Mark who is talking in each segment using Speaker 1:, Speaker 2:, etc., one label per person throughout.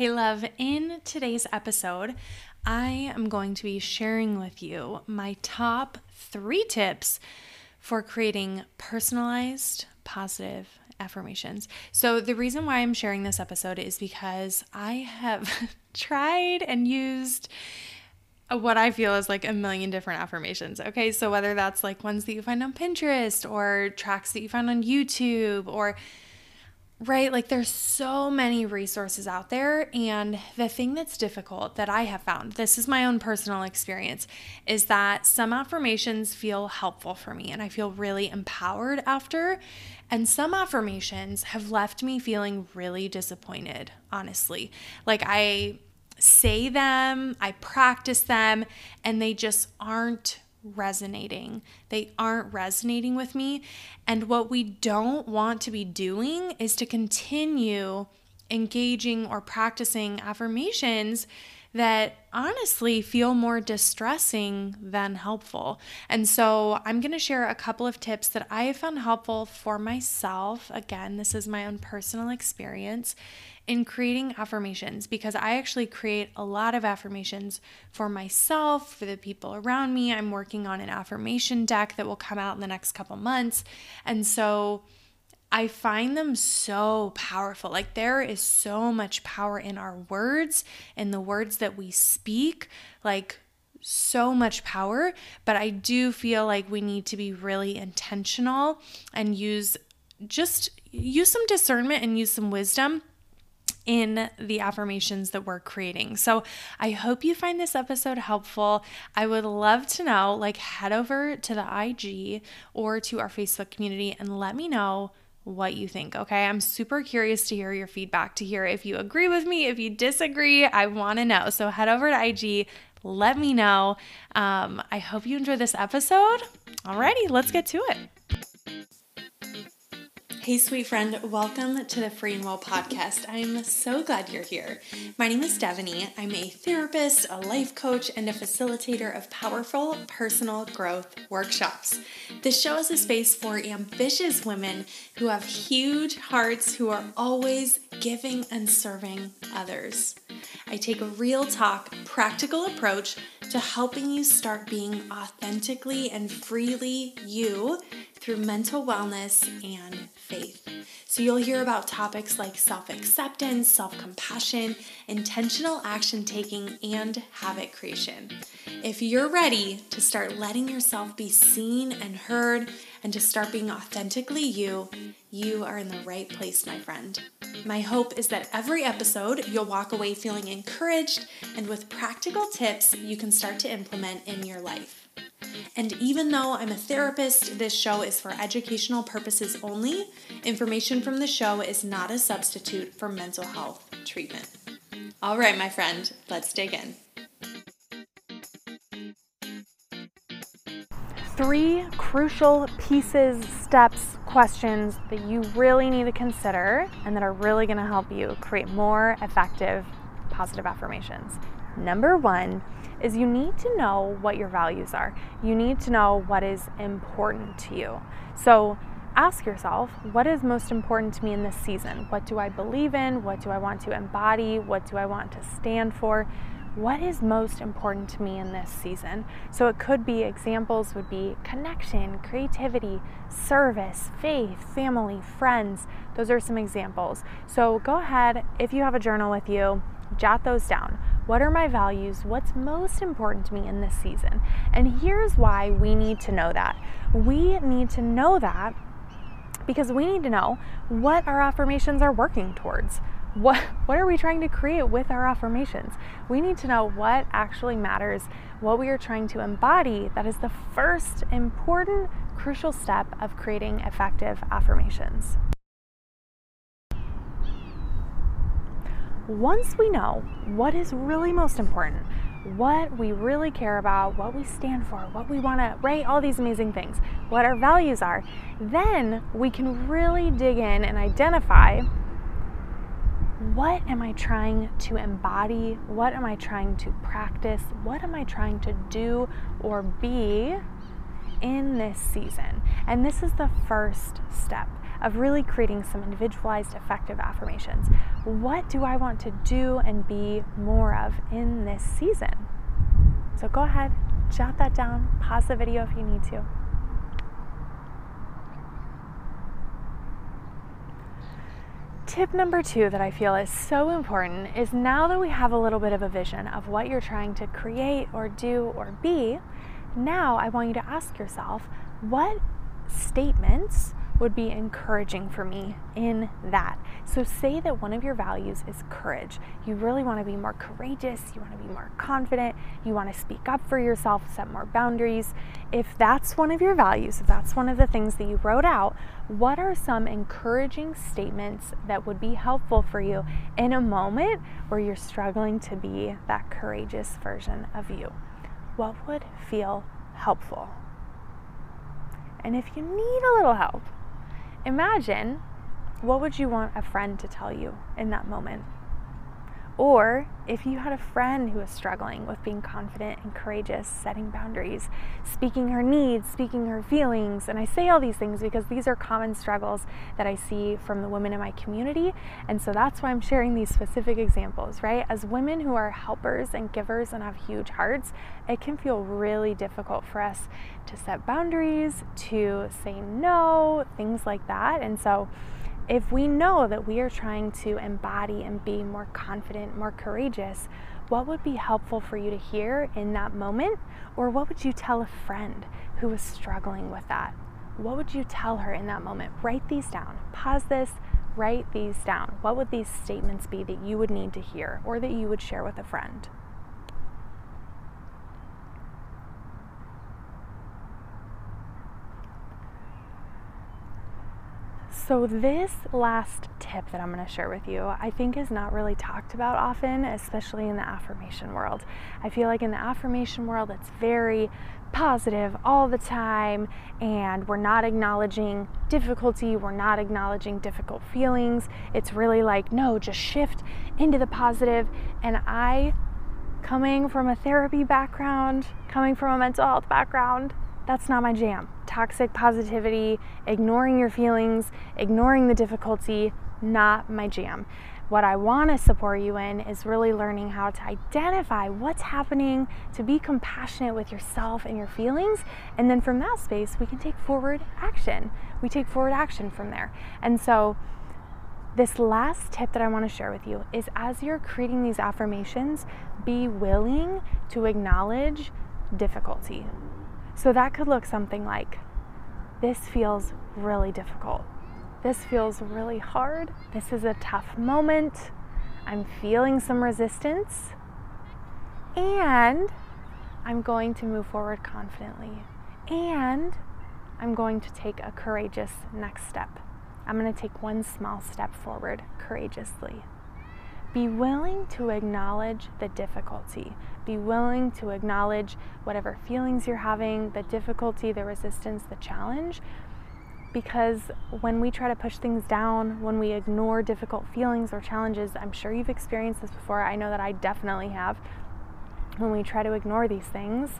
Speaker 1: Hey, love, in today's episode, I am going to be sharing with you my top three tips for creating personalized, positive affirmations. So, the reason why I'm sharing this episode is because I have tried and used what I feel is like a million different affirmations. Okay, so whether that's like ones that you find on Pinterest or tracks that you find on YouTube or right, like there's so many resources out there. And the thing that's difficult that I have found, this is my own personal experience, is that some affirmations feel helpful for me and I feel really empowered after. And some affirmations have left me feeling really disappointed, honestly. Like I say them, I practice them, and they just aren't resonating. They aren't resonating with me. And what we don't want to be doing is to continue engaging or practicing affirmations that honestly feel more distressing than helpful. And so I'm going to share a couple of tips that I have found helpful for myself. Again, this is my own personal experience in creating affirmations because I actually create a lot of affirmations for myself, for the people around me. I'm working on an affirmation deck that will come out in the next couple months. And so I find them so powerful. Like there is so much power in our words, in the words that we speak. Like so much power, but I do feel like we need to be really intentional and use just use some discernment and use some wisdom in the affirmations that we're creating. So I hope you find this episode helpful. I would love to know, like, head over to the IG or to our Facebook community and let me know what you think. Okay. I'm super curious to hear your feedback, to hear if you agree with me, if you disagree. I want to know. So head over to IG, let me know. Um, I hope you enjoy this episode. Alrighty, let's get to it. Hey, sweet friend, welcome to the Free and Well podcast. I'm so glad you're here. My name is Devaney. I'm a therapist, a life coach, and a facilitator of powerful personal growth workshops. This show is a space for ambitious women who have huge hearts who are always giving and serving others. I take a real talk, practical approach to helping you start being authentically and freely you through mental wellness and faith. So you'll hear about topics like self acceptance, self compassion, intentional action taking, and habit creation. If you're ready to start letting yourself be seen and heard and to start being authentically you, you are in the right place, my friend. My hope is that every episode you'll walk away feeling encouraged and with practical tips you can start to implement in your life. And even though I'm a therapist, this show is for educational purposes only. Information from the show is not a substitute for mental health treatment. All right, my friend, let's dig in. Three crucial pieces, steps, questions that you really need to consider and that are really going to help you create more effective positive affirmations. Number one is you need to know what your values are. You need to know what is important to you. So ask yourself, what is most important to me in this season? What do I believe in? What do I want to embody? What do I want to stand for? What is most important to me in this season? So it could be examples would be connection, creativity, service, faith, family, friends. Those are some examples. So go ahead, if you have a journal with you, jot those down. What are my values? What's most important to me in this season? And here's why we need to know that. We need to know that because we need to know what our affirmations are working towards. What, what are we trying to create with our affirmations? We need to know what actually matters, what we are trying to embody. That is the first important, crucial step of creating effective affirmations. Once we know what is really most important, what we really care about, what we stand for, what we want to, right? All these amazing things, what our values are, then we can really dig in and identify what am I trying to embody? What am I trying to practice? What am I trying to do or be in this season? And this is the first step of really creating some individualized, effective affirmations. What do I want to do and be more of in this season? So go ahead, jot that down, pause the video if you need to. Tip number two that I feel is so important is now that we have a little bit of a vision of what you're trying to create or do or be, now I want you to ask yourself what statements would be encouraging for me in that. So, say that one of your values is courage. You really want to be more courageous, you want to be more confident, you want to speak up for yourself, set more boundaries. If that's one of your values, if that's one of the things that you wrote out, what are some encouraging statements that would be helpful for you in a moment where you're struggling to be that courageous version of you? What would feel helpful? And if you need a little help, imagine what would you want a friend to tell you in that moment? Or if you had a friend who was struggling with being confident and courageous, setting boundaries, speaking her needs, speaking her feelings, and I say all these things because these are common struggles that I see from the women in my community. And so that's why I'm sharing these specific examples, right? As women who are helpers and givers and have huge hearts, it can feel really difficult for us to set boundaries, to say no, things like that. And so if we know that we are trying to embody and be more confident, more courageous, what would be helpful for you to hear in that moment? Or what would you tell a friend who was struggling with that? What would you tell her in that moment? Write these down. Pause this, write these down. What would these statements be that you would need to hear or that you would share with a friend? So, this last tip that I'm going to share with you, I think is not really talked about often, especially in the affirmation world. I feel like in the affirmation world, it's very positive all the time, and we're not acknowledging difficulty, we're not acknowledging difficult feelings. It's really like, no, just shift into the positive. And I, coming from a therapy background, coming from a mental health background, that's not my jam. Toxic positivity, ignoring your feelings, ignoring the difficulty, not my jam. What I want to support you in is really learning how to identify what's happening, to be compassionate with yourself and your feelings. And then from that space, we can take forward action. We take forward action from there. And so, this last tip that I want to share with you is as you're creating these affirmations, be willing to acknowledge difficulty. So that could look something like this feels really difficult. This feels really hard. This is a tough moment. I'm feeling some resistance. And I'm going to move forward confidently. And I'm going to take a courageous next step. I'm going to take one small step forward courageously. Be willing to acknowledge the difficulty. Be willing to acknowledge whatever feelings you're having, the difficulty, the resistance, the challenge. Because when we try to push things down, when we ignore difficult feelings or challenges, I'm sure you've experienced this before. I know that I definitely have. When we try to ignore these things,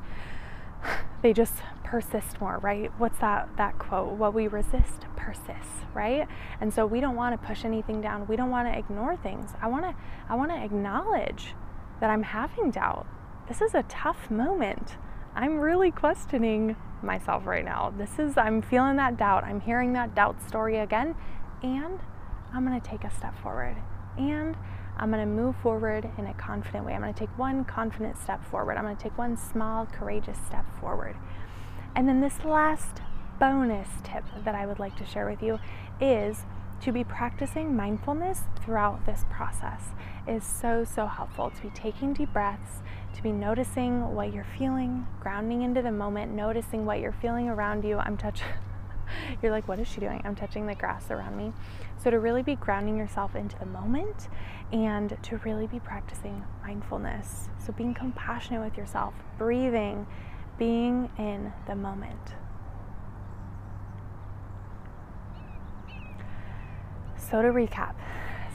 Speaker 1: they just persist more, right? What's that that quote? What we resist persists, right? And so we don't want to push anything down. We don't want to ignore things. I want to I want to acknowledge that I'm having doubt. This is a tough moment. I'm really questioning myself right now. This is I'm feeling that doubt. I'm hearing that doubt story again and I'm going to take a step forward. And I'm going to move forward in a confident way. I'm going to take one confident step forward. I'm going to take one small, courageous step forward. And then this last bonus tip that I would like to share with you is to be practicing mindfulness throughout this process is so so helpful to be taking deep breaths to be noticing what you're feeling grounding into the moment noticing what you're feeling around you i'm touching you're like what is she doing i'm touching the grass around me so to really be grounding yourself into the moment and to really be practicing mindfulness. So being compassionate with yourself, breathing, being in the moment. So to recap,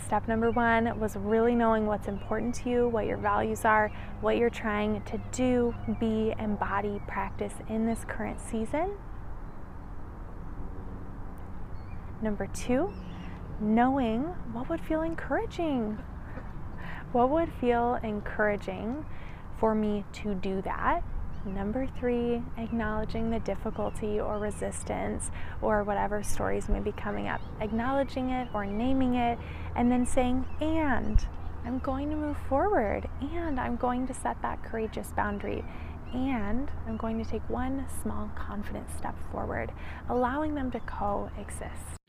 Speaker 1: step number one was really knowing what's important to you, what your values are, what you're trying to do, be, embody, practice in this current season. Number two, knowing what would feel encouraging. What would feel encouraging for me to do that? Number three, acknowledging the difficulty or resistance or whatever stories may be coming up. Acknowledging it or naming it, and then saying, and I'm going to move forward, and I'm going to set that courageous boundary, and I'm going to take one small confident step forward, allowing them to coexist.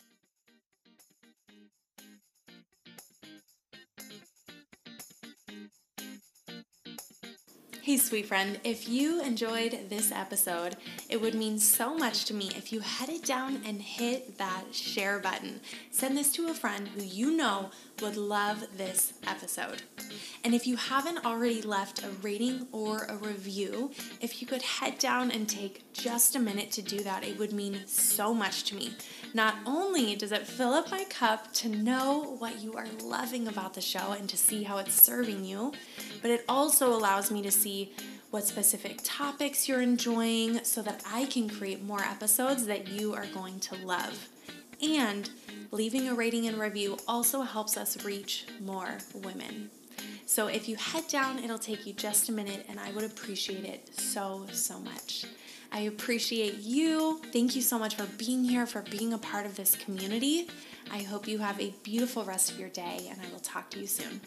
Speaker 1: Hey, sweet friend, if you enjoyed this episode, it would mean so much to me if you headed down and hit that share button. Send this to a friend who you know would love this episode. And if you haven't already left a rating or a review, if you could head down and take just a minute to do that, it would mean so much to me. Not only does it fill up my cup to know what you are loving about the show and to see how it's serving you, but it also allows me to see what specific topics you're enjoying so that I can create more episodes that you are going to love. And leaving a rating and review also helps us reach more women. So if you head down, it'll take you just a minute, and I would appreciate it so, so much. I appreciate you. Thank you so much for being here, for being a part of this community. I hope you have a beautiful rest of your day, and I will talk to you soon.